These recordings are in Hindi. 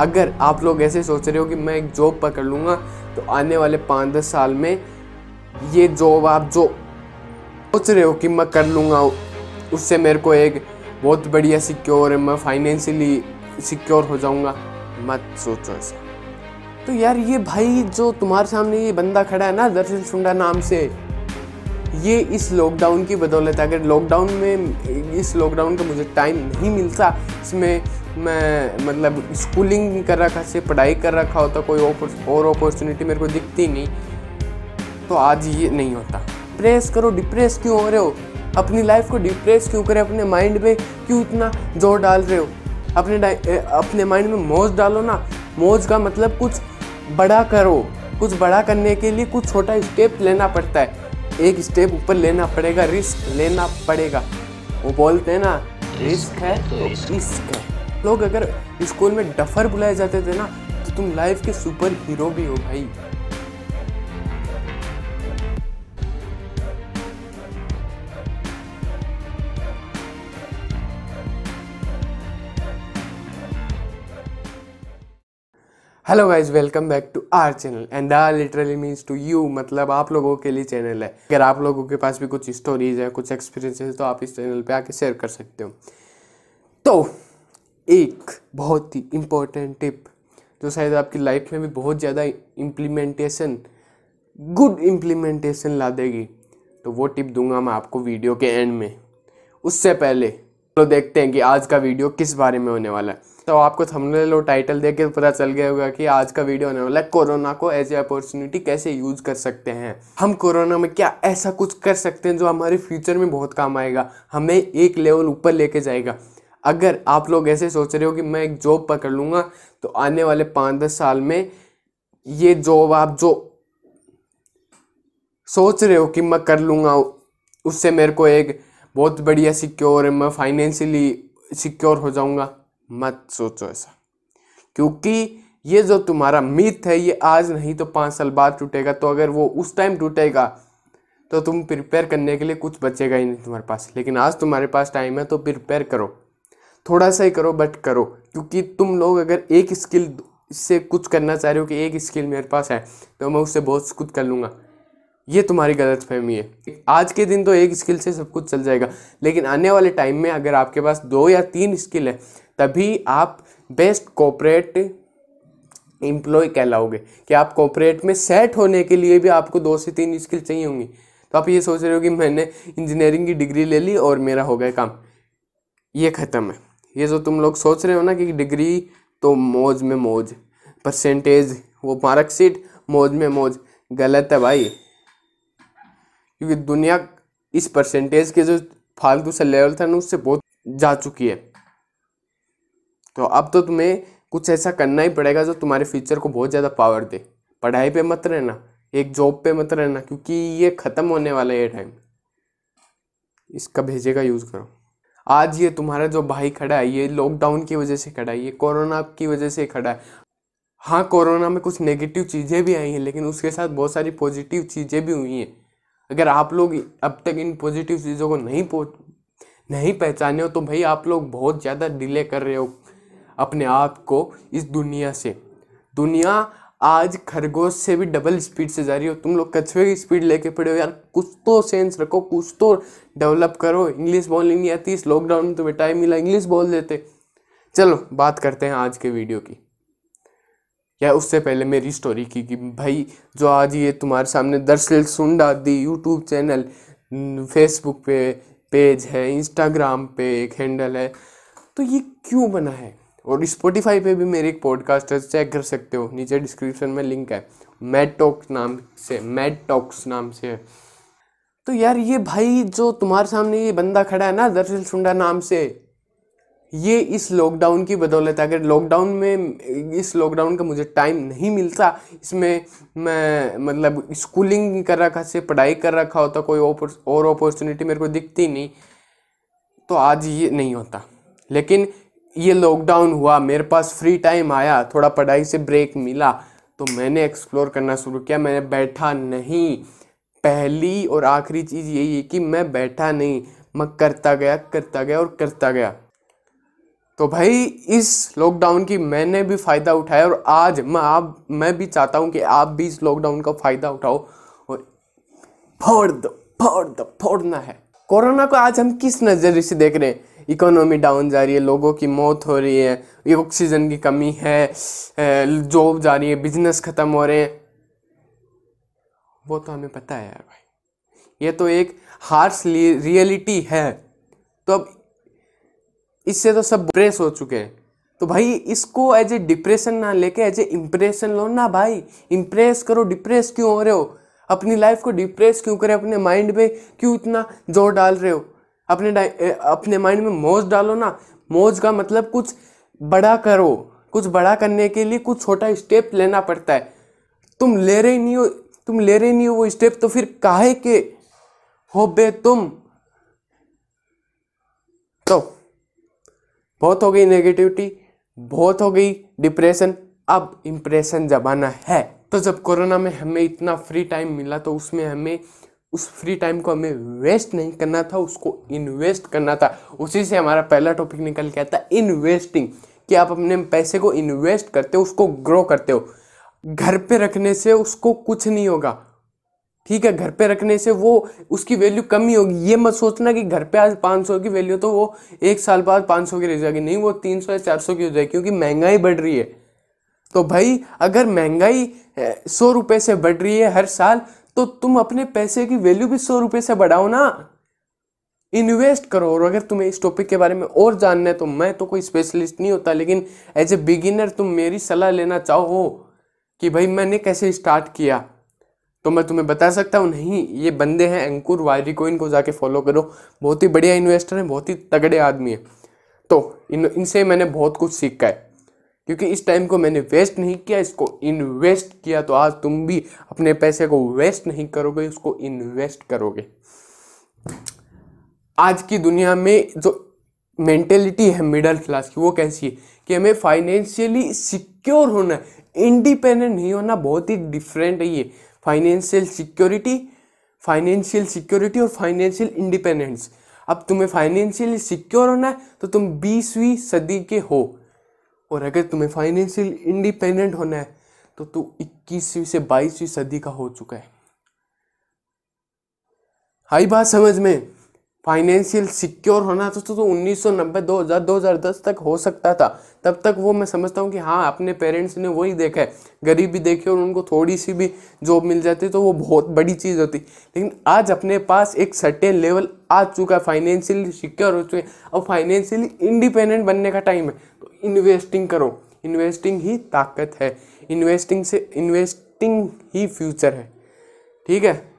अगर आप लोग ऐसे सोच रहे हो कि मैं एक जॉब पकड़ लूँगा तो आने वाले पाँच दस साल में ये जॉब आप जो सोच रहे हो कि मैं कर लूँगा, उससे मेरे को एक बहुत बढ़िया सिक्योर है, मैं फाइनेंशियली सिक्योर हो जाऊँगा। मत सोचो ऐसा। तो यार ये भाई जो तुम्हारे सामने ये बंदा खड़ा है ना, दर्शन सुंडा नाम से ये इस लॉकडाउन की बदौलत अगर लॉकडाउन में, इस लॉकडाउन का मुझे टाइम नहीं मिलता, इसमें मैं मतलब स्कूलिंग कर रखा से पढ़ाई कर रखा होता, कोई और अपॉर्चुनिटी मेरे को दिखती नहीं तो आज ये नहीं होता। प्रेस करो डिप्रेस क्यों हो रहे हो? अपनी लाइफ को डिप्रेस क्यों करें? अपने माइंड में क्यों इतना ज़ोर डाल रहे हो? अपने अपने माइंड में मौज डालो ना। मौज का मतलब कुछ बड़ा करो। कुछ बड़ा करने के लिए कुछ छोटा स्टेप लेना पड़ता है। एक स्टेप ऊपर लेना पड़ेगा रिस्क लेना पड़ेगा। वो बोलते हैं ना रिस्क है तो रिस्क है। लोग अगर स्कूल में डफर बुलाए जाते थे ना तो तुम लाइफ के सुपर हीरो भी हो भाई। Hello guys welcome back to our channel and the literally means to you मतलब आप लोगों के लिए चैनल है। अगर आप लोगों के पास भी कुछ स्टोरीज है कुछ एक्सपीरियंसेस तो आप इस चैनल पे आके शेयर कर सकते हो। तो एक बहुत ही इम्पोर्टेंट टिप जो शायद आपकी लाइफ में भी बहुत ज़्यादा इम्प्लीमेंटेशन गुड इम्प्लीमेंटेशन ला देगी। तो वो टिप दूँगा मैं आपको वीडियो के एंड में। उससे पहले तो देखते हैं कि आज का वीडियो किस बारे में होने वाला है। तो आपको थंबनेल और टाइटल देख के पता चल गया होगा कि आज का वीडियो होने वाला है कोरोना को एज ए अपॉर्चुनिटी कैसे यूज़ कर सकते हैं। हम कोरोना में क्या ऐसा कुछ कर सकते हैं जो हमारे फ्यूचर में बहुत काम आएगा? हमें एक लेवल ऊपर लेके जाएगा। अगर आप लोग ऐसे सोच रहे हो कि मैं एक जॉब पकड़ लूँगा तो आने वाले पाँच दस साल में ये जॉब आप जो सोच रहे हो कि मैं कर लूँगा, उससे मेरे को एक बहुत बढ़िया सिक्योर है, मैं फाइनेंशियली सिक्योर हो जाऊँगा। मत सोचो ऐसा। क्योंकि ये जो तुम्हारा मिथ है, ये आज नहीं तो पाँच साल बाद टूटेगा। तो अगर वो उस टाइम टूटेगा तो तुम प्रिपेयर करने के लिए कुछ बचेगा ही नहीं तुम्हारे पास। लेकिन आज तुम्हारे पास टाइम है तो प्रिपेयर करो। थोड़ा सा ही करो बट करो। क्योंकि तुम लोग अगर एक स्किल से कुछ करना चाह रहे हो कि एक स्किल मेरे पास है तो मैं उससे बहुत कुछ कर लूँगा। ये तुम्हारी गलत फहमी है। आज के दिन तो एक स्किल से सब कुछ चल जाएगा, लेकिन आने वाले टाइम में अगर आपके पास दो या तीन स्किल है, तभी आप बेस्ट कॉपरेट एम्प्लॉय कहलाओगे। कि आप कॉपरेट में सेट होने के लिए भी आपको दो से तीन स्किल चाहिए होंगी। तो आप ये सोच रहे हो कि मैंने इंजीनियरिंग की डिग्री ले ली और मेरा हो गया काम। ये ख़त्म है। ये जो तुम लोग सोच रहे हो ना कि डिग्री तो मौज में मौज परसेंटेज वो मार्कशीट मौज में मौज। गलत है भाई। क्योंकि दुनिया इस परसेंटेज के जो फालतू से लेवल था ना, उससे बहुत जा चुकी है। तो अब तो तुम्हें कुछ ऐसा करना ही पड़ेगा जो तुम्हारे फ्यूचर को बहुत ज़्यादा पावर दे। पढ़ाई पे मत रहना, एक जॉब पे मत रहना, क्योंकि ये ख़त्म होने वाला है टाइम इसका भेजे का यूज़ करो। आज ये तुम्हारा जो भाई खड़ा है, ये लॉकडाउन की वजह से खड़ा है, ये कोरोना की वजह से खड़ा है। हाँ कोरोना में कुछ नेगेटिव चीज़ें भी आई हैं, लेकिन उसके साथ बहुत सारी पॉजिटिव चीज़ें भी हुई हैं। अगर आप लोग अब तक इन पॉजिटिव चीज़ों को नहीं नहीं पहचाने हो तो भाई आप लोग बहुत ज़्यादा डिले कर रहे हो अपने आप को इस दुनिया से। दुनिया आज खरगोश से भी डबल स्पीड से जा रही हो। तुम लोग कछुए की स्पीड लेके पड़े हो यार। कुछ तो सेंस रखो, कुछ तो डेवलप करो। इंग्लिश बोलनी नहीं आती, इस लॉकडाउन में तुम्हें टाइम मिला इंग्लिश बोल देते। चलो, बात करते हैं आज के वीडियो की। या उससे पहले मेरी स्टोरी की कि, भाई, जो आज ये तुम्हारे सामने दरअसल सुंडा दी यूट्यूब चैनल फेसबुक पे पेज है इंस्टाग्राम पे एक हैंडल है तो ये क्यों बना है? और स्पॉटिफाई पे भी मेरे एक पॉडकास्ट है चेक कर सकते हो, नीचे डिस्क्रिप्शन में लिंक है। मैट टॉक्स नाम से मैट टॉक्स नाम से है। तो यार ये भाई, जो तुम्हारे सामने ये बंदा खड़ा है ना दरअसल सुंडा नाम से ये इस लॉकडाउन की बदौलत अगर लॉकडाउन में, इस लॉकडाउन का मुझे टाइम नहीं मिलता, इसमें मैं मतलब स्कूलिंग कर रखा से पढ़ाई कर रखा होता, कोई और अपॉर्चुनिटी मेरे को दिखती नहीं तो आज ये नहीं होता। लेकिन ये लॉकडाउन हुआ, मेरे पास फ्री टाइम आया, थोड़ा पढ़ाई से ब्रेक मिला तो मैंने एक्सप्लोर करना शुरू किया। मैंने बैठा नहीं। पहली और आखिरी चीज़ यही है कि मैं बैठा नहीं। मैं करता गया करता गया और करता गया। तो भाई, इस लॉकडाउन की मैंने भी फ़ायदा उठाया और आज मैं आप, मैं भी चाहता हूँ कि आप भी इस लॉकडाउन का फ़ायदा उठाओ और फोड़ दो फोड़ दो, फोड़ना है। कोरोना को आज हम किस नज़रिए से देख रहे हैं? इकोनॉमी डाउन जा रही है, लोगों की मौत हो रही है ऑक्सीजन की कमी है जॉब जा रही है बिज़नेस ख़त्म हो रहे हैं। वो तो हमें पता है यार भाई, ये तो एक हार्श रियलिटी है। तो अब इससे तो सब ब्रेस हो चुके हैं। तो भाई, इसको एज ए डिप्रेशन ना लेके एज ए इम्प्रेशन लो ना भाई। इम्प्रेस करो डिप्रेस क्यों हो रहे हो? अपनी लाइफ को डिप्रेस क्यों करें? अपने माइंड में क्यों इतना ज़ोर डाल रहे हो? अपने अपने माइंड में मौज डालो ना। मौज का मतलब कुछ बड़ा करो। कुछ बड़ा करने के लिए कुछ छोटा स्टेप लेना पड़ता है। तुम ले रहे नहीं हो, तुम ले रहे नहीं हो वो स्टेप तो फिर काहे के? हो बे तुम तो बहुत हो गई नेगेटिविटी बहुत हो गई डिप्रेशन अब इम्प्रेशन जमाना है। तो जब कोरोना में हमें इतना फ्री टाइम मिला तो उसमें हमें, उस फ्री टाइम को हमें वेस्ट नहीं करना था, उसको इन्वेस्ट करना था। उसी से हमारा पहला टॉपिक निकल के आता है इन्वेस्टिंग कि आप अपने पैसे को इन्वेस्ट करते हो, उसको ग्रो करते हो। घर पे रखने से उसको कुछ नहीं होगा। ठीक है, घर पे रखने से वो, उसकी वैल्यू कम ही होगी। ये मत सोचना कि घर पे आज 500 की वैल्यू तो वो एक साल बाद 500 की रह जाएगी। नहीं, वो 300 या 400 की हो जाएगी क्योंकि महँगाई बढ़ रही है। तो भाई, अगर महँगाई सौ रुपये से बढ़ रही है हर साल तो तुम अपने पैसे की वैल्यू भी सौ रुपये से बढ़ाओ ना। इन्वेस्ट करो और अगर तुम्हें इस टॉपिक के बारे में और जानना है तो मैं तो कोई स्पेशलिस्ट नहीं होता, लेकिन एज ए बिगिनर तुम मेरी सलाह लेना चाहो कि भाई, मैंने कैसे स्टार्ट किया? तो मैं तुम्हें बता सकता हूँ, नहीं, ये बंदे हैं अंकुर वायरी को, इनको जाके फॉलो करो। बहुत ही बढ़िया इन्वेस्टर हैं, बहुत ही तगड़े आदमी हैं। तो इन, इनसे मैंने बहुत कुछ सीखा है, क्योंकि इस टाइम को मैंने वेस्ट नहीं किया, इसको इन्वेस्ट किया तो आज तुम भी अपने पैसे को वेस्ट नहीं करोगे, उसको इन्वेस्ट करोगे। आज की दुनिया में जो मेंटेलिटी है मिडिल क्लास की, वो कैसी है कि हमें फाइनेंशियली सिक्योर होना इंडिपेंडेंट नहीं होना, बहुत ही डिफरेंट है ये। फाइनेंशियल सिक्योरिटी फाइनेंशियल सिक्योरिटी और फाइनेंशियल इंडिपेंडेंस अब तुम्हें फाइनेंशियली सिक्योर होना है तो तुम बीसवीं सदी के हो। और अगर तुम्हें फाइनेंशियल इंडिपेंडेंट होना है तो तू इक्कीसवीं से बाईसवीं सदी का हो चुका है। हाई बात समझ में? फाइनेंशियल सिक्योर होना तो तो, तो 1990 2000 2010 तक हो सकता था। तब तक वो मैं समझता हूँ कि हाँ अपने पेरेंट्स ने वही देखा है। गरीबी देखी और उनको थोड़ी सी भी जॉब मिल जाती तो वो बहुत बड़ी चीज़ होती। लेकिन आज अपने पास एक सर्टेन लेवल आ चुका है। फाइनेंशियली सिक्योर हो चुके हैं। अब फाइनेंशियली इंडिपेंडेंट बनने का टाइम है। तो इन्वेस्टिंग करो। इन्वेस्टिंग ही ताकत है। इन्वेस्टिंग से इन्वेस्टिंग ही फ्यूचर है। ठीक है?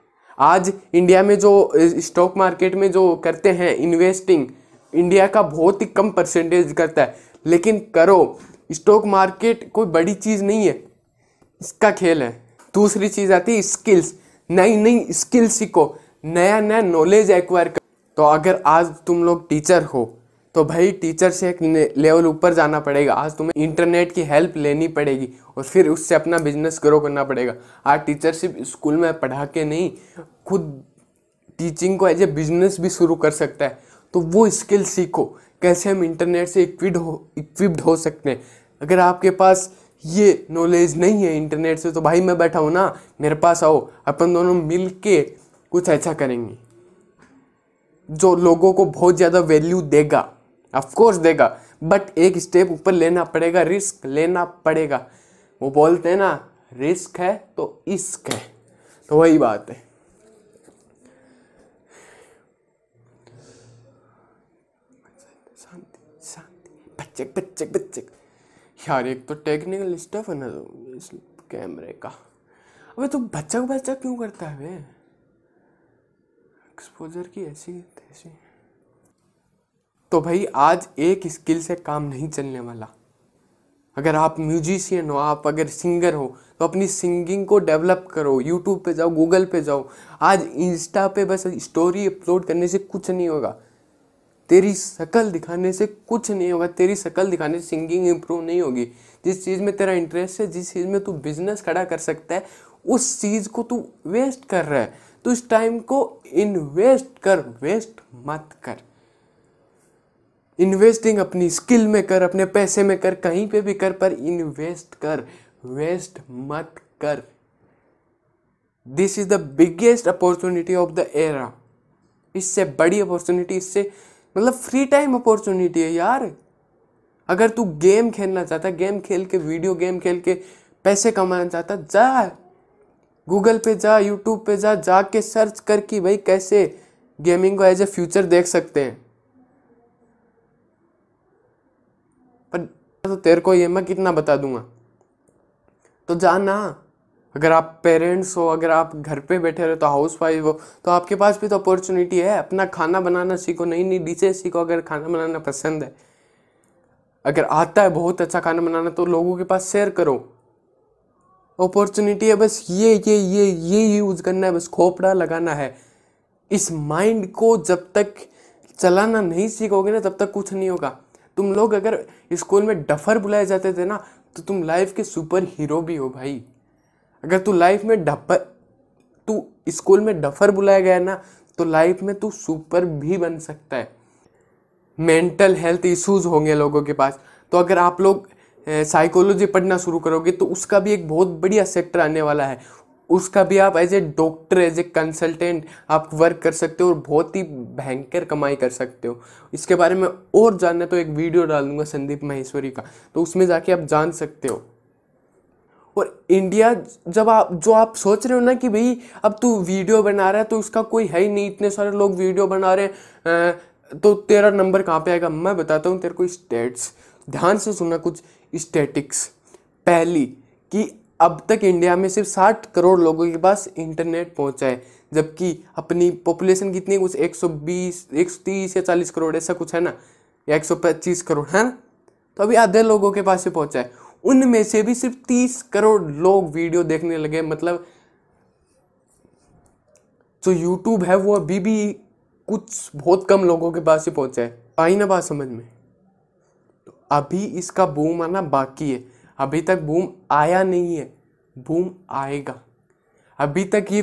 आज इंडिया में जो स्टॉक मार्केट में जो करते हैं इन्वेस्टिंग इंडिया का बहुत ही कम परसेंटेज करता है। लेकिन करो स्टॉक मार्केट कोई बड़ी चीज़ नहीं है, इसका खेल है। दूसरी चीज़ आती है स्किल्स नई नई स्किल सीखो, नया नया नॉलेज एक्वायर कर। तो अगर आज तुम लोग टीचर हो तो भाई टीचर से एक लेवल ऊपर जाना पड़ेगा। आज तुम्हें इंटरनेट की हेल्प लेनी पड़ेगी और फिर उससे अपना बिज़नेस ग्रो करना पड़ेगा। आज टीचर सिर्फ़ स्कूल में पढ़ा के नहीं खुद टीचिंग को एज ए बिज़नेस भी शुरू कर सकता है। तो वो स्किल सीखो, कैसे हम इंटरनेट से इक्विड हो इक्विप्ड हो सकते हैं। अगर आपके पास ये नॉलेज नहीं है इंटरनेट से तो भाई मैं बैठा हूँ ना, मेरे पास आओ, अपन दोनों मिल के कुछ ऐसा करेंगे। जो लोगों को बहुत ज़्यादा वैल्यू देगा ऑफकोर्स देगा बट एक स्टेप ऊपर लेना पड़ेगा रिस्क लेना पड़ेगा। वो बोलते हैं ना रिस्क है तो इश्क है तो वही बात है। बच्चे बच्चे बच्चे यार, एक तो टेक्निकल स्टफ़ है ना तो इस कैमरे का। अबे तो बच्चा बच्चा क्यों करता है एक्सपोजर की ऐसी ऐसी तो भाई, आज एक स्किल से काम नहीं चलने वाला। अगर आप म्यूजिशियन हो, आप अगर सिंगर हो तो अपनी सिंगिंग को डेवलप करो। यूट्यूब पे जाओ गूगल पे जाओ। आज इंस्टा पे बस स्टोरी अपलोड करने से कुछ नहीं होगा। तेरी शक्ल दिखाने से कुछ नहीं होगा, तेरी शक्ल दिखाने से सिंगिंग इम्प्रूव नहीं होगी। जिस चीज़ में तेरा इंटरेस्ट है, जिस चीज़ में तू बिज़नेस खड़ा कर सकता है, उस चीज़ को तू वेस्ट कर रहा है। तो इस टाइम को इन्वेस्ट कर वेस्ट मत कर। इन्वेस्टिंग अपनी स्किल में कर, अपने पैसे में कर, कहीं पे भी कर, पर इन्वेस्ट कर वेस्ट मत कर। This is the biggest opportunity of the era इससे बड़ी अपॉर्चुनिटी इससे मतलब फ्री टाइम अपॉर्चुनिटी है यार। अगर तू गेम खेलना चाहता गेम खेल के वीडियो गेम खेल के पैसे कमाना चाहता, जा। गूगल पे जा यूट्यूब पे जा, जाके सर्च कर कि भाई कैसे गेमिंग को एज ए फ्यूचर देख सकते हैं। पर तो तेरे को ये मैं कितना बता दूँगा। तो जाना अगर आप पेरेंट्स हो, अगर आप घर पे बैठे रहे तो हाउस वाइफ हो तो आपके पास भी तो अपॉर्चुनिटी है। अपना खाना बनाना सीखो नई नई डिशेज सीखो, अगर खाना बनाना पसंद है। अगर आता है बहुत अच्छा खाना बनाना तो लोगों के पास शेयर करो। अपॉर्चुनिटी है, बस ये ये ये ये यूज़ करना है, बस खोपड़ा लगाना है। इस माइंड को जब तक चलाना नहीं सीखोगे ना, तब तक कुछ नहीं होगा। तुम लोग अगर स्कूल में डफर बुलाए जाते थे ना तो तुम लाइफ के सुपर हीरो भी हो भाई। अगर तू लाइफ में डफर, तू स्कूल में डफर बुलाया गया ना तो लाइफ में तू सुपर भी बन सकता है। मेंटल हेल्थ इश्यूज़ होंगे लोगों के पास। तो अगर आप लोग साइकोलॉजी पढ़ना शुरू करोगे तो उसका भी एक बहुत बढ़िया सेक्टर आने वाला है। उसका भी आप as a doctor as a consultant आप वर्क कर सकते हो और बहुत ही भयंकर कमाई कर सकते हो। इसके बारे में और जानना तो एक वीडियो डाल दूँगा संदीप महेश्वरी का। तो उसमें जाके आप जान सकते हो। और इंडिया जब आप, जो आप सोच रहे हो ना कि भाई, अब तू वीडियो बना रहा है तो उसका कोई है ही नहीं, इतने सारे लोग वीडियो बना रहे हैं। तो तेरा नंबर कहाँ पे आएगा? मैं बताता हूँ तेरे को स्टेट्स ध्यान से सुनना कुछ स्टेटिक्स पहली, कि अब तक इंडिया में सिर्फ़ साठ करोड़ लोगों के पास इंटरनेट पहुँचा है, जबकि अपनी पॉपुलेशन कितनी कुछ 120 130 या 40 करोड़, ऐसा कुछ है ना? या 125 करोड़, है ना? तो अभी आधे लोगों के पास से पहुँचा है। उनमें से भी सिर्फ़ 30 करोड़ लोग वीडियो देखने लगे मतलब जो यूट्यूब है वो अभी भी कुछ बहुत कम लोगों के पास ही पहुँचा है। आई ना बात समझ में? तो अभी इसका बूम आना बाकी है। अभी तक बूम आया नहीं है बूम आएगा। अभी तक ये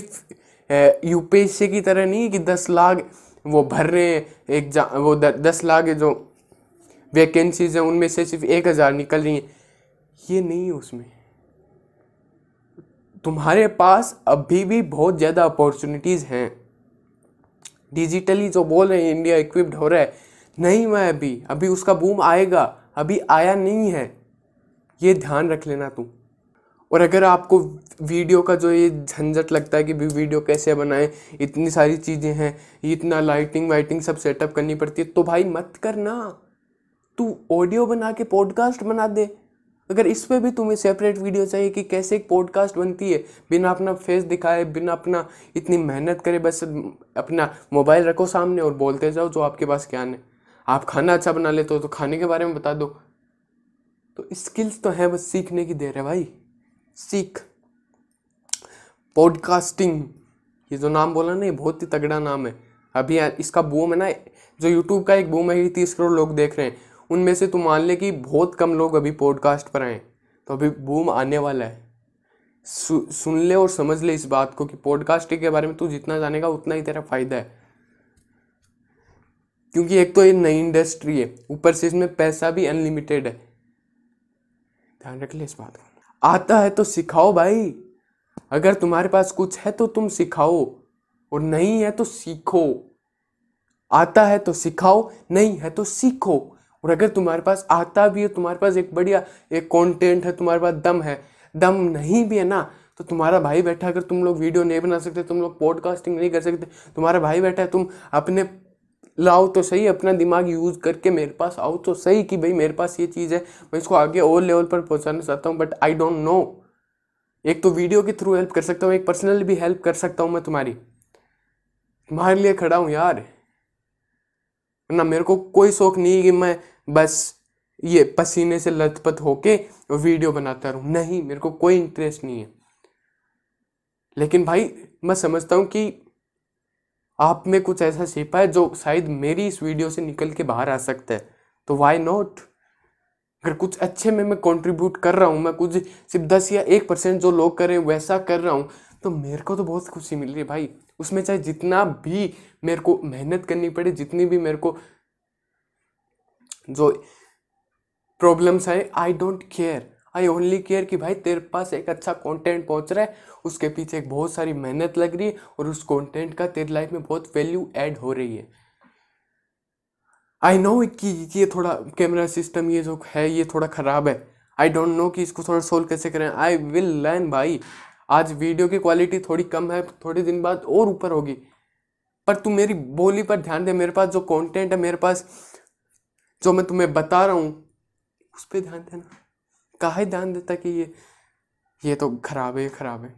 यूपीएससी की तरह नहीं है कि दस लाख वो भर रहे हैं एग्ज़ाम वो द, दस लाख जो वैकेंसीज हैं उनमें से सिर्फ़ एक हज़ार निकल रही हैं। ये नहीं है उसमें। तुम्हारे पास अभी भी बहुत ज़्यादा अपॉर्चुनिटीज़ हैं। डिजिटली जो बोल रहे हैं इंडिया इक्विप्ड हो रहा है। नहीं मैं अभी। अभी उसका बूम आएगा। अभी आया नहीं है। ये ध्यान रख लेना तू और अगर आपको वीडियो का जो ये झंझट लगता है कि भी वीडियो कैसे बनाए, इतनी सारी चीज़ें हैं, इतना लाइटिंग वाइटिंग सब सेटअप करनी पड़ती है तो भाई मत करना। तू ऑडियो बना के पॉडकास्ट बना दे। अगर इस पर भी तुम्हें सेपरेट वीडियो चाहिए कि कैसे एक पॉडकास्ट बनती है, बिना अपना फेस दिखाए, बिना अपना इतनी मेहनत करे, बस अपना मोबाइल रखो सामने और बोलते जाओ जो आपके पास ज्ञान है। आप खाना अच्छा बना लेते हो तो खाने के बारे में बता दो। तो स्किल्स तो है, बस सीखने की देर है भाई। सीख। पॉडकास्टिंग ये जो नाम बोला ना, ये बहुत ही तगड़ा नाम है। अभी इसका बूम है ना, जो यूट्यूब का एक बूम है, ये तीस करोड़ लोग देख रहे हैं। उनमें से तुम मान ले कि बहुत कम लोग अभी पॉडकास्ट पर आए तो अभी बूम आने वाला है। सु, सुन ले और समझ ले इस बात को कि पॉडकास्टिंग के बारे में तू जितना जानेगा उतना ही तेरा फ़ायदा है। क्योंकि एक तो ये नई इंडस्ट्री है। ऊपर से इसमें पैसा भी अनलिमिटेड है। ध्यान रख ले इस बात का। आता है तो सिखाओ भाई। अगर तुम्हारे पास कुछ है तो तुम सिखाओ। और नहीं है तो सीखो। आता है तो सिखाओ नहीं है तो सीखो। और अगर तुम्हारे पास आता भी है, तुम्हारे पास एक बढ़िया, एक कंटेंट है, तुम्हारे पास दम है, दम नहीं भी है ना तो तुम्हारा भाई बैठा अगर तुम लोग वीडियो नहीं बना सकते, तुम लोग पॉडकास्टिंग नहीं कर सकते, तुम्हारा भाई बैठा है, तुम अपने लाओ तो सही, अपना दिमाग यूज़ करके मेरे पास आओ तो सही कि भाई मेरे पास ये चीज़ है, मैं इसको आगे और लेवल पर पहुंचाना चाहता हूँ बट आई डोंट नो एक तो वीडियो के थ्रू हेल्प कर सकता हूँ, एक पर्सनल भी हेल्प कर सकता हूँ मैं तुम्हारी। तुम्हारे लिए खड़ा हूँ यार। ना मेरे को कोई शौक नहीं है कि मैं बस ये पसीने से लथपथ होके वीडियो बनाता रहूँ। नहीं, मेरे को कोई इंटरेस्ट नहीं है। लेकिन भाई, मैं समझता हूँ कि आप में कुछ ऐसा छिपा है जो शायद मेरी इस वीडियो से निकल के बाहर आ सकता है। तो वाई नॉट अगर कुछ अच्छे में मैं कंट्रीब्यूट कर रहा हूँ, मैं कुछ सिर्फ़ दस या एक परसेंट जो लोग कर रहे हैं वैसा कर रहा हूँ तो मेरे को तो बहुत खुशी मिल रही है भाई। उसमें चाहे जितना भी मेरे को मेहनत करनी पड़े, जितनी भी मेरे को जो प्रॉब्लम्स आए I don't care I only care कि भाई तेरे पास एक अच्छा कंटेंट पहुँच रहा है, उसके पीछे एक बहुत सारी मेहनत लग रही है और उस कंटेंट का तेरी लाइफ में बहुत वैल्यू ऐड हो रही है। आई नो कि ये थोड़ा कैमरा सिस्टम ये जो है, ये थोड़ा ख़राब है। आई डोंट नो कि इसको थोड़ा सोल्व कैसे करें। आई विल लर्न भाई। आज वीडियो की क्वालिटी थोड़ी कम है, थोड़े दिन बाद और ऊपर होगी। पर तू मेरी बोली पर ध्यान दे, मेरे पास जो कंटेंट है, मेरे पास जो मैं तुम्हें बता रहा हूँ, उस पर ध्यान देना। कहा ध्यान देता कि ये ये तो खराब है खराब है।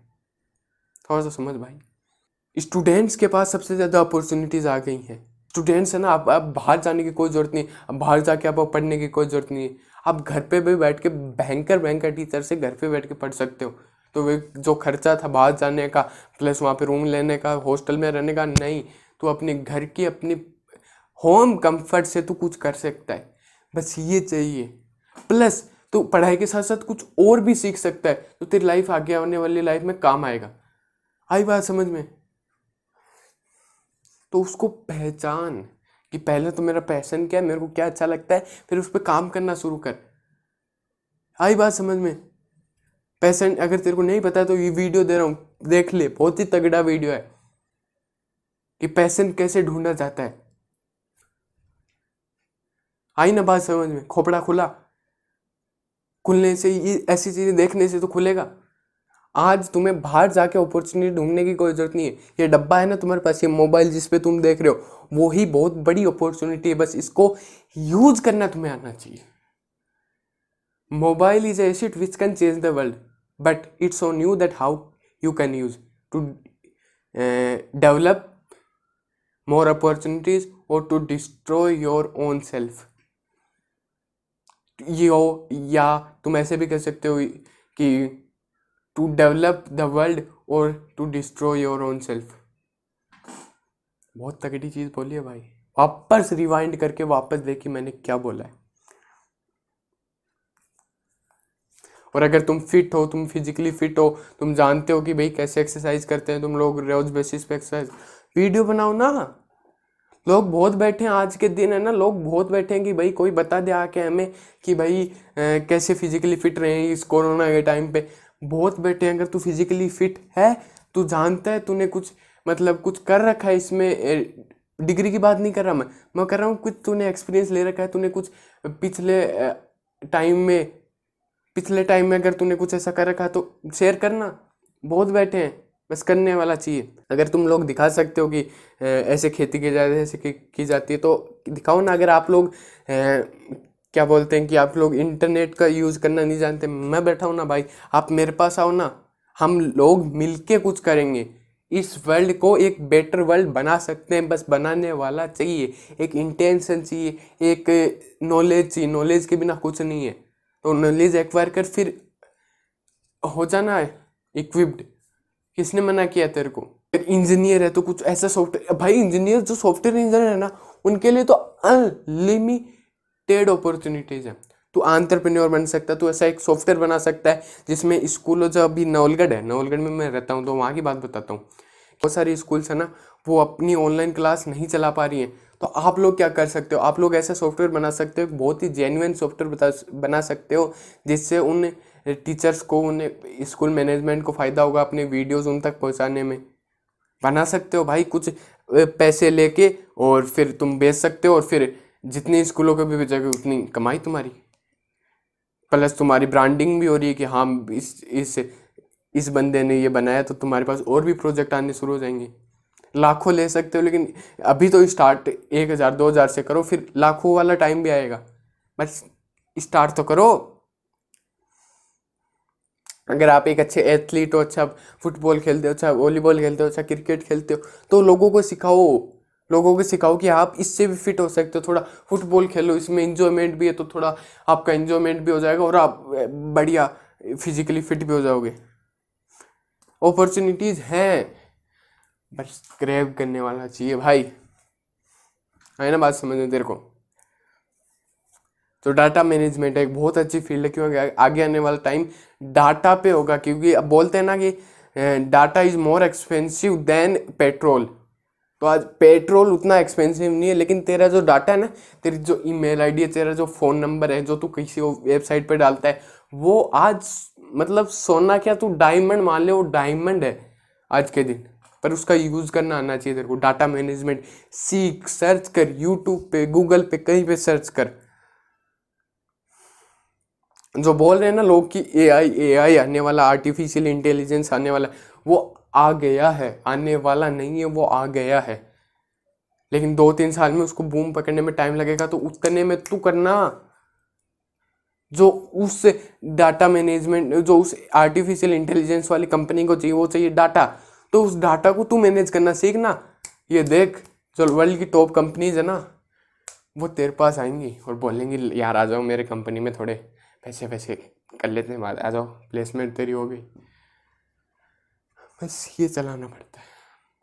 थोड़ा सा समझ भाई। स्टूडेंट्स के पास सबसे ज़्यादा अपॉर्चुनिटीज़ आ गई हैं। स्टूडेंट्स है ना, आप आप बाहर जाने की कोई ज़रूरत नहीं, अब बाहर जाके आप पढ़ने की कोई ज़रूरत नहीं। है आप घर पे भी बैठ के भयंकर भयंकर टीचर से घर पे बैठ के पढ़ सकते हो। तो वे जो खर्चा था बाहर जाने का, प्लस वहाँ पे रूम लेने का, हॉस्टल में रहने का, नहीं। तो अपने घर की, अपनी होम कंफर्ट से तो कुछ कर सकता है। बस ये चाहिए। प्लस तो पढ़ाई के साथ साथ कुछ और भी सीख सकता है। तो तेरी लाइफ आगे आने वाली लाइफ में काम आएगा। आई बात समझ में? तो उसको पहचान कि पहले तो मेरा पैसन क्या है, मेरे को क्या अच्छा लगता है, फिर उस पर काम करना शुरू कर। आई बात समझ में? पैसन अगर तेरे को नहीं पता तो ये वीडियो दे रहा हूँ, देख ले, बहुत ही तगड़ा वीडियो है कि पैसन कैसे ढूंढा जाता है। आई ना बात समझ में, खोपड़ा खुला, खुलने से ये ऐसी चीज़ें देखने से तो खुलेगा। आज तुम्हें बाहर जाके अपॉर्चुनिटी ढूँढने की कोई ज़रूरत नहीं है। ये डब्बा है ना तुम्हारे पास, ये मोबाइल जिस पे तुम देख रहे हो, वो ही बहुत बड़ी अपॉर्चुनिटी है। बस इसको यूज़ करना तुम्हें आना चाहिए। Mobile is acid which can change the world but it's on you that how you can use to develop more opportunities और to destroy your own self ये हो या तुम ऐसे भी कह सकते हो कि टू डेवलप द वर्ल्ड और to destroy your own self बहुत तगड़ी चीज़ बोली है भाई। वापस रिवाइंड करके वापस देखी मैंने क्या बोला है। और अगर तुम फिट हो, तुम फिजिकली फिट हो, तुम जानते हो कि भाई कैसे एक्सरसाइज करते हैं, तुम लोग रोज बेसिस पे एक्सरसाइज वीडियो बनाओ ना। लोग बहुत बैठे हैं, आज के दिन है ना, लोग बहुत बैठे हैं कि भाई कोई बता दे आके हमें कि भाई कैसे फिजिकली फिट रहे इस कोरोना के टाइम पे। बहुत बैठे हैं, अगर तू फिजिकली फिट है, तू जानता है, तूने कुछ मतलब कुछ कर रखा है इसमें डिग्री की बात नहीं कर रहा मैं। मैं कर रहा हूँ, कुछ तूने एक्सपीरियंस ले रखा है, तूने कुछ पिछले टाइम में पिछले टाइम में अगर तूने कुछ ऐसा कर रखा तो शेयर करना। बहुत बैठे हैं, बस करने वाला चाहिए। अगर तुम लोग दिखा सकते हो कि ऐसे खेती की जाती है, ऐसे की जाती है तो दिखाओ ना। अगर आप लोग क्या बोलते हैं कि आप लोग इंटरनेट का यूज़ करना नहीं जानते, मैं बैठा हूँ ना भाई, आप मेरे पास आओ ना। हम लोग मिलके कुछ करेंगे। इस वर्ल्ड को एक बेटर वर्ल्ड बना सकते हैं, बस बनाने वाला चाहिए। एक इंटेंशन चाहिए, एक नॉलेज चाहिए। नॉलेज के बिना कुछ नहीं है। तो नॉलेज एक्वायर कर, फिर हो जाना है इक्विप्ड किसने मना किया तेरे को? इंजीनियर है तो कुछ ऐसा सॉफ्टवेयर भाई इंजीनियर जो सॉफ्टवेयर इंजीनियर है ना, उनके लिए तो अनलिमिटेड अपॉर्चुनिटीज़ है। तू आंट्रप्रेन्योर बन सकता है, तू ऐसा एक सॉफ्टवेयर बना सकता है, जिसमें स्कूलों जो अभी नवलगढ़ है, नवलगढ़ में मैं रहता हूँ तो वहाँ की बात बताता हूँ। बहुत सारी स्कूल्स है ना, वो अपनी ऑनलाइन क्लास नहीं चला पा रही हैं। तो आप लोग क्या कर सकते हो? आप लोग ऐसा सॉफ्टवेयर बना सकते हो बहुत ही जेन्युइन सॉफ्टवेयर बता, बना सकते हो, जिससे उन टीचर्स को, उन स्कूल मैनेजमेंट को फ़ायदा होगा अपने वीडियोस उन तक पहुँचाने में। बना सकते हो भाई कुछ पैसे लेके और फिर तुम बेच सकते हो और फिर जितने स्कूलों को भी बेचोगे उतनी कमाई तुम्हारी। प्लस तुम्हारी ब्रांडिंग भी हो रही है कि हाँ इस इस इस बंदे ने ये बनाया तो तुम्हारे पास और भी प्रोजेक्ट आने शुरू हो जाएँगे। लाखों ले सकते हो, लेकिन अभी तो स्टार्ट एक हज़ार, दो हज़ार से करो, फिर लाखों वाला टाइम भी आएगा। बस स्टार्ट तो करो। अगर आप एक अच्छे एथलीट हो अच्छा फुटबॉल खेलते हो अच्छा वॉलीबॉल खेलते हो अच्छा क्रिकेट खेलते हो तो लोगों को सिखाओ। लोगों को सिखाओ कि आप इससे भी फिट हो सकते हो। थोड़ा फुटबॉल खेलो, इसमें इंजॉयमेंट भी है तो थोड़ा आपका इंजॉयमेंट भी हो जाएगा और आप बढ़िया फिजिकली फिट भी हो जाओगे। अपॉर्चुनिटीज़ हैं। बस ग्रैब करने वाला चाहिए भाई। है ना बात समझ में तेरे को? तो डाटा मैनेजमेंट एक बहुत अच्छी फ़ील्ड है, क्योंकि आगे आने वाला टाइम डाटा पे होगा, क्योंकि अब बोलते हैं ना कि data is more expensive than petrol तो आज पेट्रोल उतना एक्सपेंसिव नहीं है, लेकिन तेरा जो डाटा है ना, तेरी जो ईमेल आईडी है, तेरा जो फ़ोन नंबर है, जो तू किसी वेबसाइट पर डालता है, वो आज मतलब सोना क्या तू डायमंड मान ले, वो डायमंड है आज के दिन। पर उसका यूज़ करना आना चाहिए तेरे को। डाटा मैनेजमेंट सीख, सर्च कर यूट्यूब पे गूगल पे, कहीं पे सर्च कर। जो बोल रहे हैं ना लोग कि ए आई ए आई आने वाला आर्टिफिशियल इंटेलिजेंस आने वाला, वो आ गया है। आने वाला नहीं है, वो आ गया है। लेकिन दो तीन साल में उसको बूम पकड़ने में टाइम लगेगा तो उतने में तू करना। जो उस डाटा मैनेजमेंट, जो उस आर्टिफिशियल इंटेलिजेंस वाली कंपनी को चाहिए, वो चाहिए डाटा। तो उस डाटा को तू मैनेज करना, सीख ना। ये देख, जो वर्ल्ड की टॉप कंपनीज़ है ना, वो तेरे पास आएँगी और बोलेंगी, यार, आ जाओ मेरे कंपनी में थोड़े पैसे पैसे कर लेते हैं बात आ जाओ प्लेसमेंट तेरी हो गई बस ये चलाना पड़ता है।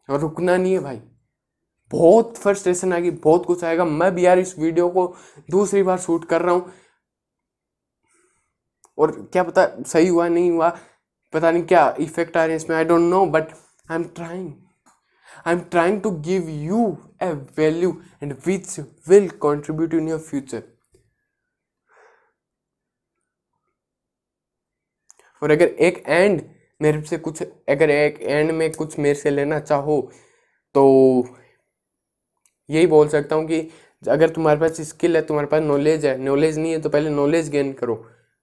और रुकना नहीं है भाई। बहुत फ्रस्ट्रेशन आएगी, बहुत कुछ आएगा। मैं भी यार इस वीडियो को दूसरी बार शूट कर रहा हूँ। और क्या पता सही हुआ, नहीं हुआ, पता नहीं क्या इफ़ेक्ट आ रहे हैं इसमें I don't know but I am trying I am trying to give you a value and which will contribute in your future और अगर एक एंड मेरे से कुछ, अगर एक एंड में कुछ मेरे से लेना चाहो तो यही बोल सकता हूँ कि अगर तुम्हारे पास स्किल है, तुम्हारे पास नॉलेज है नॉलेज नहीं है तो पहले नॉलेज गेन करो।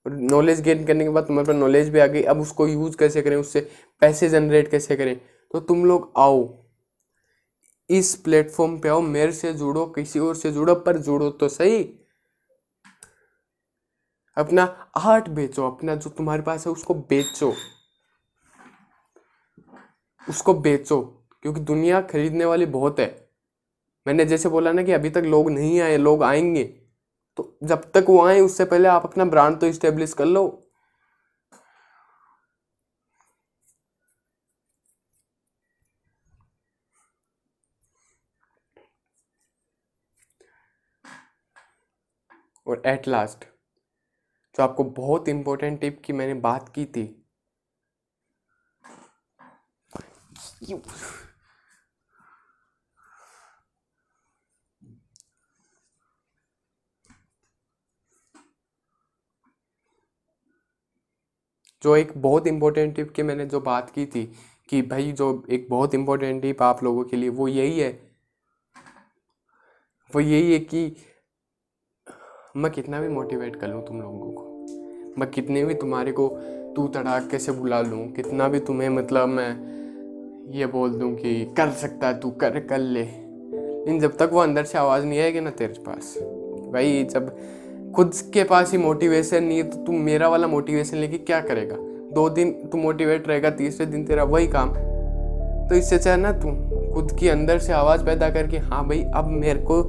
और नॉलेज गेन करने के बाद तुम्हारे पास नॉलेज भी आ गई। अब उसको यूज़ कैसे करें? उससे पैसे जनरेट कैसे करें? तो तुम लोग आओ। इस प्लेटफॉर्म पे आओ, मेरे से जुड़ो, किसी और से जुड़ो, पर जुड़ो तो सही। अपना आर्ट बेचो, अपना जो तुम्हारे पास है उसको बेचो। उसको बेचो, क्योंकि दुनिया खरीदने वाली बहुत है। मैंने जैसे बोला ना कि अभी तक लोग नहीं आए, लोग आएँगे। तो जब तक वो आए, उससे पहले आप अपना ब्रांड तो इस्टेब्लिश कर लो। और एट लास्ट जो आपको बहुत इंपॉर्टेंट टिप की मैंने बात की थी जो एक बहुत इंपॉर्टेंट टिप की मैंने जो बात की थी कि भाई जो एक बहुत इंपॉर्टेंट टिप आप लोगों के लिए वो यही है, वो यही है कि मैं कितना भी मोटिवेट कर लूँ तुम लोगों को। मैं कितने भी तुम्हारे को तू तड़ाक कैसे बुला लूँ, कितना भी तुम्हें मतलब मैं ये बोल दूँ कि कर सकता है तू, कर कर ले। लेकिन जब तक वो अंदर से आवाज़ नहीं आएगी ना तेरे पास। भाई, जब खुद के पास ही मोटिवेशन नहीं है तो तू मेरा वाला मोटिवेशन लेके क्या करेगा? दो दिन तू मोटिवेट रहेगा, तीसरे दिन तेरा वही काम। तो इससे चाहे ना तू खुद की अंदर से आवाज़ पैदा करके हाँ भाई, अब मेरे को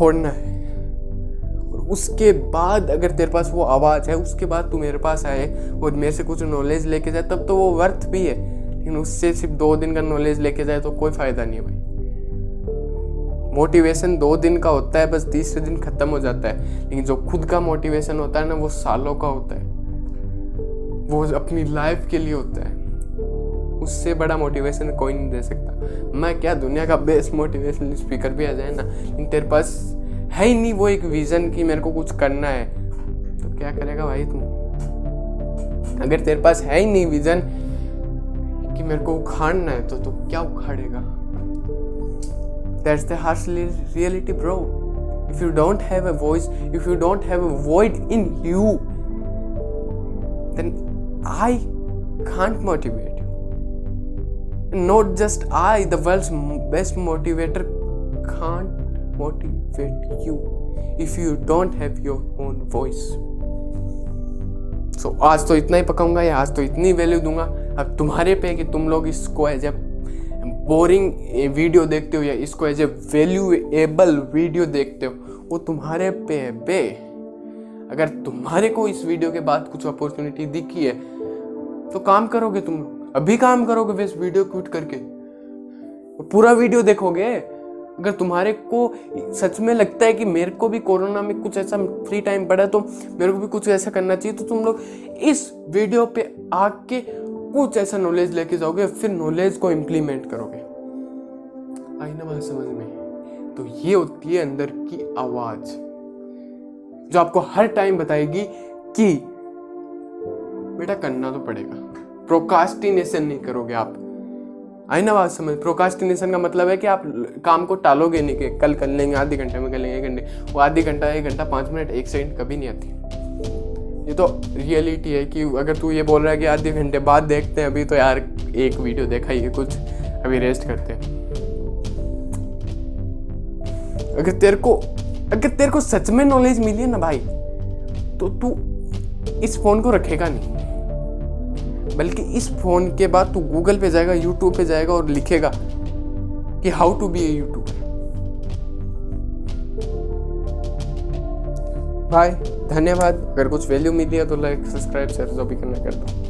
फोड़ना है। और उसके बाद अगर तेरे पास वो आवाज़ है, उसके बाद तू मेरे पास आए और मेरे से कुछ नॉलेज लेके जाए, तब तो वो वर्थ भी है। लेकिन उससे सिर्फ़ दो दिन का नॉलेज लेके जाए तो कोई फ़ायदा नहीं है भाई। मोटिवेशन दो दिन का होता है, बस तीसरे दिन ख़त्म हो जाता है। लेकिन जो खुद का मोटिवेशन होता है ना, वो सालों का होता है। वो अपनी लाइफ के लिए होता है। उससे बड़ा मोटिवेशन कोई नहीं दे सकता। मैं क्या दुनिया का बेस्ट मोटिवेशनल स्पीकर भी आ जाए ना लेकिन तेरे पास है ही नहीं वो एक विजन कि मेरे को कुछ करना है तो क्या करेगा भाई तू अगर तेरे पास है ही नहीं विजन कि मेरे को उखाड़ना है तो तू क्या उखाड़ेगा bro. If you don't have a voice, if you don't have a void in you, then I can't motivate you. And not just I, the world's best motivator can't motivate you if you don't have your own voice. So so, आज तो इतना ही पकाऊँगा या आज तो इतनी वैल्यू दूँगा। अब तुम्हारे पे कि तुम लोग इसको एज ए बोरिंग वीडियो देखते हो या इसको एज ए वैल्यूएबल वीडियो देखते हो वो तुम्हारे पे है बे। अगर तुम्हारे को इस वीडियो के बाद कुछ अपॉर्चुनिटी दिखी है तो काम करोगे तुम। अभी काम करोगे वे इस वीडियो क्विट करके? पूरा वीडियो देखोगे? अगर तुम्हारे को सच में लगता है कि मेरे को भी कोरोना में कुछ ऐसा फ्री टाइम पड़ा तो मेरे को भी कुछ ऐसा करना चाहिए तो तुम लोग इस वीडियो पे आके कुछ ऐसा नॉलेज लेके जाओगे, फिर नॉलेज को इम्प्लीमेंट करोगे। आई ना बात समझ में? तो ये होती है अंदर की आवाज़, जो आपको हर टाइम बताएगी कि, बेटा करना तो पड़ेगा। प्रोकास्टिनेशन नहीं करोगे आप। आई ना बात समझ। प्रोकास्टिनेशन का मतलब है कि आप काम को टालोगे नहीं कि कल कर लेंगे, आधे घंटे में कर लेंगे, एक घंटे। वो आधे घंटा, एक घंटा, पाँच मिनट, एक सेकंड कभी नहीं आती। ये तो रियलिटी है कि अगर तू ये बोल रहा है कि आधे घंटे बाद देखते हैं, अभी तो यार एक वीडियो देखा ही है कुछ। अभी रेस्ट करते हैं। अगर तेरे को, अगर तेरे को सच में नॉलेज मिली है ना भाई तो तू इस फ़ोन को रखेगा नहीं। बल्कि इस फ़ोन के बाद तू गूगल पे जाएगा, यूट्यूब पे जाएगा और लिखेगा कि how to be a YouTuber भाई धन्यवाद। अगर कुछ वैल्यू मिली है तो लाइक सब्सक्राइब शेयर जो भी करना कर दो।